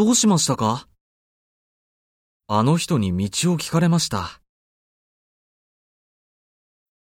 どうしましたか？あの人に道を聞かれました。